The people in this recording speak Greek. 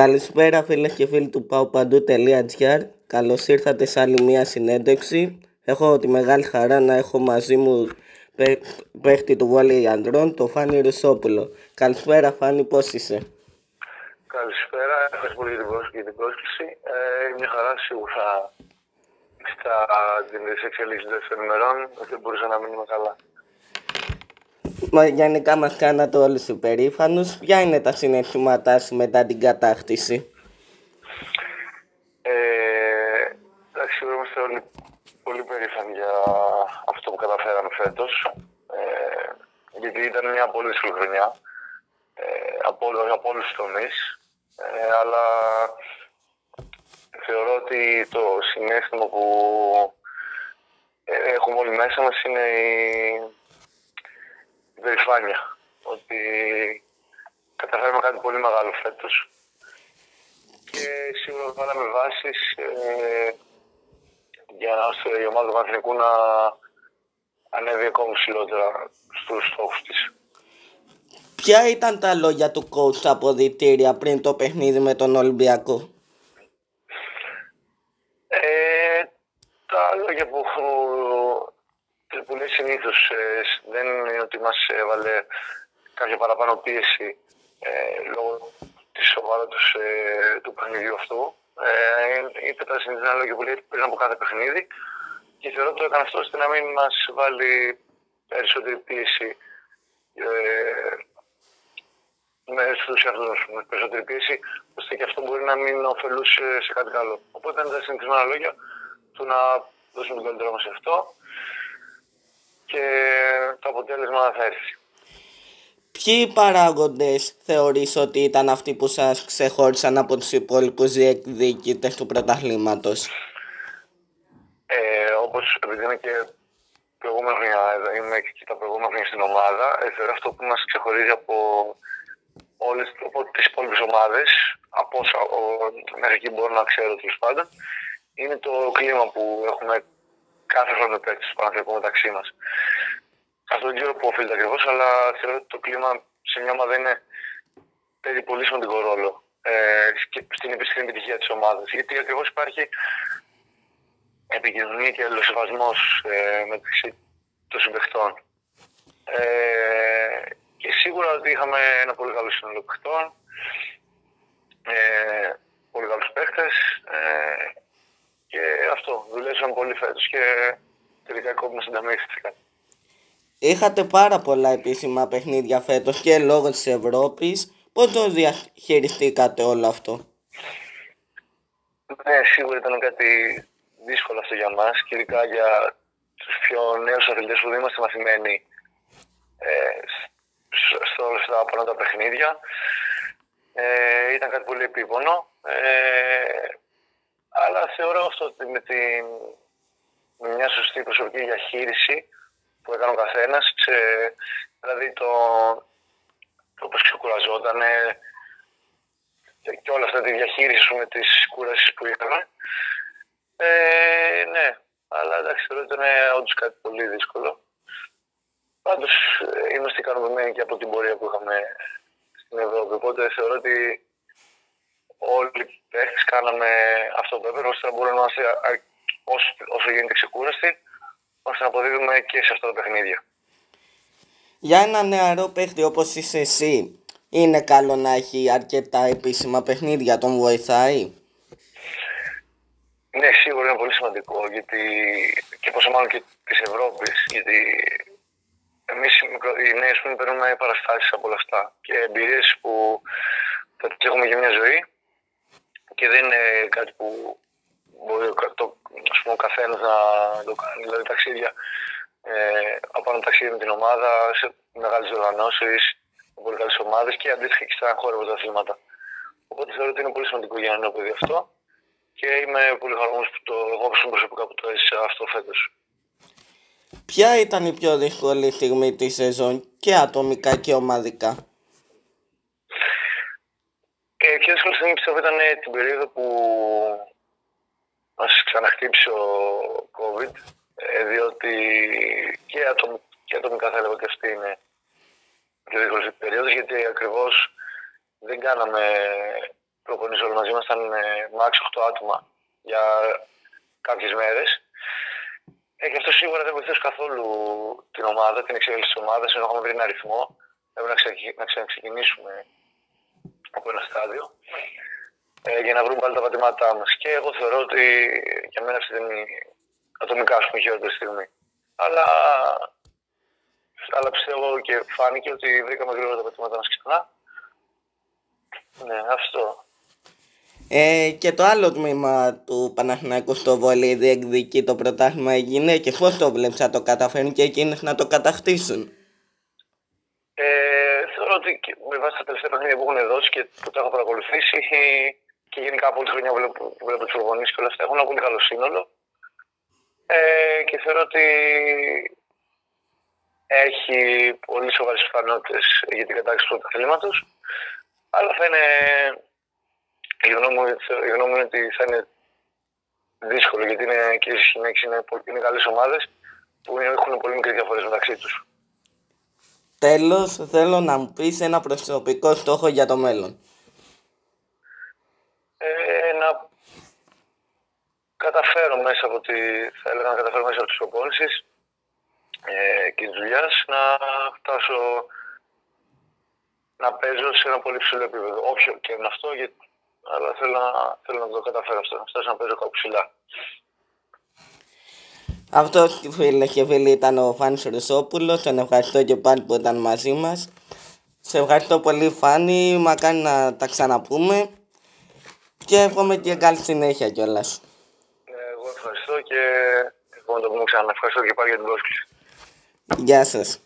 Καλησπέρα φίλες και φίλοι του paupandou.gr Καλώς ήρθατε σε άλλη μια συνέντευξη. Έχω τη μεγάλη χαρά να έχω μαζί μου παίχτη του βόλεϊ ανδρών, το Φάνη Ρουσόπουλο. Καλησπέρα Φάνη, πώς είσαι; Καλησπέρα, ευχαριστώ πολύ για την πρόσκληση. Ε, μια χαρά σίγουρα στα τις εξελίξεις των ημερών δεν μπορούσα να μείνουμε καλά. Μα γενικά μας κάνατε όλους υπερήφανους. Ποια είναι τα συναισθήματά σου μετά την κατάκτηση; Ε, εντάξει, είμαστε όλοι πολύ περήφανοι για αυτό που καταφέραμε φέτος. Ε, γιατί ήταν μια πολύ δύσκολη χρονιά. Ε, από, από όλους τους τομείς. Ε, αλλά θεωρώ ότι το συνέστημα που ε, έχουμε όλοι μέσα μας είναι η περηφάνεια ότι καταφέραμε κάτι πολύ μεγάλο φέτος και σίγουρα βάλαμε βάσεις ε, για ώστε η ομάδα του Παναθηνικού να ανέβει ακόμη ψηλότερα στους στόχους της. Ποια ήταν τα λόγια του coach στα αποδητήρια πριν το παιχνίδι με τον Ολυμπιακό; Ε, τα λόγια που πολύ συνήθως ε, δεν είναι ότι μας έβαλε κάποια παραπάνω πίεση ε, λόγω της σοβαρότητας ε, του παιχνιδιού αυτού. Ε, είπε τα συνήθω λόγια που λέει πριν από κάθε παιχνίδι και θεωρώ ότι το έκανε αυτό ώστε να μην μας βάλει περισσότερη πίεση ε, με στους εαυτούς με περισσότερη πίεση, ώστε και αυτό μπορεί να μην ωφελούσε σε κάτι καλό. Οπότε ήταν τα συνηθισμένα λόγια του να δώσουμε τον καλύτερό μας σε αυτό και το αποτέλεσμα θα έρθει. Ποιοι παράγοντες θεωρείς ότι ήταν αυτοί που σας ξεχώρισαν από τους υπόλοιπους διεκδικητές του πρωταθλήματος; Ε, όπως επειδή είμαι και προηγούμενα χρόνια, είμαι και τα προηγούμενα χρόνια στην ομάδα, ε, θεωρώ αυτό που μας ξεχωρίζει από όλες από τις υπόλοιπες ομάδες, από όσα ο, μέχρι εκεί μπορώ να ξέρω τέλος πάντων, είναι το κλίμα που έχουμε κάθε χρόνο παίκτης του Παναθηναϊκού μεταξύ μας. Αυτό δεν ξέρω πού οφείλεται ακριβώς, αλλά θεωρώ ότι το κλίμα σε μια ομάδα είναι παίζει πολύ σημαντικό ρόλο ε, στην επιστήμη επιτυχία της ομάδας. Γιατί ακριβώς υπάρχει επικοινωνία και αλληλοσεβασμός ε, μεταξύ των συμπεχτών. Ε, και σίγουρα ότι είχαμε ένα πολύ καλό σύνολο παιχτών, ε, πολύ καλούς παίχτες, ε, και αυτό, δουλέψαμε πολύ φέτος και τελικά κόμπουμε συνταμίστηκαν. Είχατε πάρα πολλά επίσημα παιχνίδια φέτος και λόγω της Ευρώπης. Πώς το διαχειριστήκατε όλο αυτό; Ναι, σίγουρα ήταν κάτι δύσκολο αυτό για μας και ειδικά για τους πιο νέους αθλητές που δεν είμαστε μαθημένοι ε, στο όλα αυτά από τα παιχνίδια. Ε, ήταν κάτι πολύ επίπονο. Ε, αλλά θεωρώ αυτό ότι με, την, με μια σωστή προσωπική διαχείριση που έκανε ο καθένας, δηλαδή το, το πώς ξεκουραζόταν και όλα αυτά τη διαχείριση με τις κούραση που είχαμε. Ε, ναι, αλλά εντάξει, θεωρώ ότι ήταν όντως κάτι πολύ δύσκολο. Πάντως είμαστε ικανοποιημένοι και από την πορεία που είχαμε στην Ευρώπη. Οπότε θεωρώ ότι όλοι οι παίχτες κάναμε αυτό που έπρεπε ώστε να μπορούμε να είμαστε όσο, όσο γίνεται ξεκούραστοι ώστε να αποδίδουμε και σε αυτά τα παιχνίδια. Για ένα νεαρό παίχτη όπως είσαι εσύ, είναι καλό να έχει αρκετά επίσημα παιχνίδια, τον βοηθάει; Ναι, σίγουρα είναι πολύ σημαντικό γιατί και πόσο μάλλον και της Ευρώπης. Γιατί εμείς οι νέοι που παίρνουμε παραστάσεις από όλα αυτά και εμπειρίες που θα τις έχουμε για μια ζωή και δεν είναι κάτι που μπορεί το, ας πούμε, ο καθένας να το κάνει. Δηλαδή ταξίδια ε, από ένα ταξίδι με την ομάδα σε μεγάλες οργανώσεις, με πολύ καλές ομάδες και αντίστοιχα και στα χώρα αθλήματα. Οπότε θεωρώ ότι είναι πολύ σημαντικό για ένα παιδί αυτό και είμαι πολύ χαρούμενος που το εγώ προσωπικά που το έζησα αυτό φέτος. Ποια ήταν η πιο δύσκολη στιγμή της σεζόν και ατομικά και ομαδικά; Ε, πιο δύσκολη στιγμή πιστεύω ήταν ε, την περίοδο που μας ξαναχτύψει ο COVID, ε, διότι και, ατομ, και ατομικά θα έλεγα ότι αυτή είναι πιο δύσκολη περίοδος, γιατί ακριβώς δεν κάναμε προπονείς όλοι μαζί, ήμασταν ε, max 8 άτομα για κάποιες μέρες. Ε, και αυτό σίγουρα δεν βοηθούσε καθόλου την ομάδα, την εξέλιξη της ομάδας, ενώ είχαμε βρει ένα αριθμό. Έπρεπε να, ξεκι- να ξαναξεκινήσουμε από ένα στάδιο ε, για να βρούμε πάλι τα πατήματά μας. Και εγώ θεωρώ ότι για μένα αυτή ήταν η ατομικά ας πούμε, η χειρότερη στιγμή. Αλλά, αλλά πιστεύω και φάνηκε ότι βρήκαμε γρήγορα τα πατήματά μας ξανά. Ναι, αυτό. Ε, και το άλλο τμήμα του Παναθηναϊκού στο βόλεϊ διεκδικεί το πρωτάθλημα οι γυναίκες. Πώς το βλέπεις να το καταφέρουν και εκείνες να το κατακτήσουν. Ε, θεωρώ ότι και με βάση τα τελευταία παιχνίδια που έχουν δώσει και που τα έχω παρακολουθήσει και γενικά από όλη τη χρονιά που βλέπω, που βλέπω τους προπονήσεις και όλα αυτά έχουν ένα πολύ καλό σύνολο. Ε, και θεωρώ ότι έχει πολύ σοβαρές πιθανότητες για την κατάξυση του πρωταθλήματος. Αλλά θα είναι. Η γνώμη, μου, η γνώμη μου είναι ότι θα είναι δύσκολο γιατί είναι, και οι γυναίκε είναι, πολύ- είναι καλές ομάδες που είναι- έχουν πολύ μικρές διαφορές μεταξύ τους. Τέλος, θέλω να μου πεις ένα προσωπικό στόχο για το μέλλον. Ε, να καταφέρω μέσα από τη, θα έλεγα να καταφέρω μέσα από τις προπόνησεις ε, και της δουλειάς να φτάσω να παίζω σε ένα πολύ ψηλό επίπεδο. Όποιο και είναι αυτό, γιατί, αλλά θέλω να, θέλω να το καταφέρω αυτό, να φτάσω να παίζω κάπου ψηλά. Αυτό φίλε και φίλοι ήταν ο Φάνης Ρουσόπουλος. Τον ευχαριστώ και πάλι που ήταν μαζί μας. Σε ευχαριστώ πολύ Φάνη. Μακάρι να τα ξαναπούμε. Και εύχομαι και καλή συνέχεια κιόλας. Ε, εγώ ευχαριστώ και εγώ να το πούμε ξανά. Ευχαριστώ και πάλι για την πρόσκληση. Γεια σας.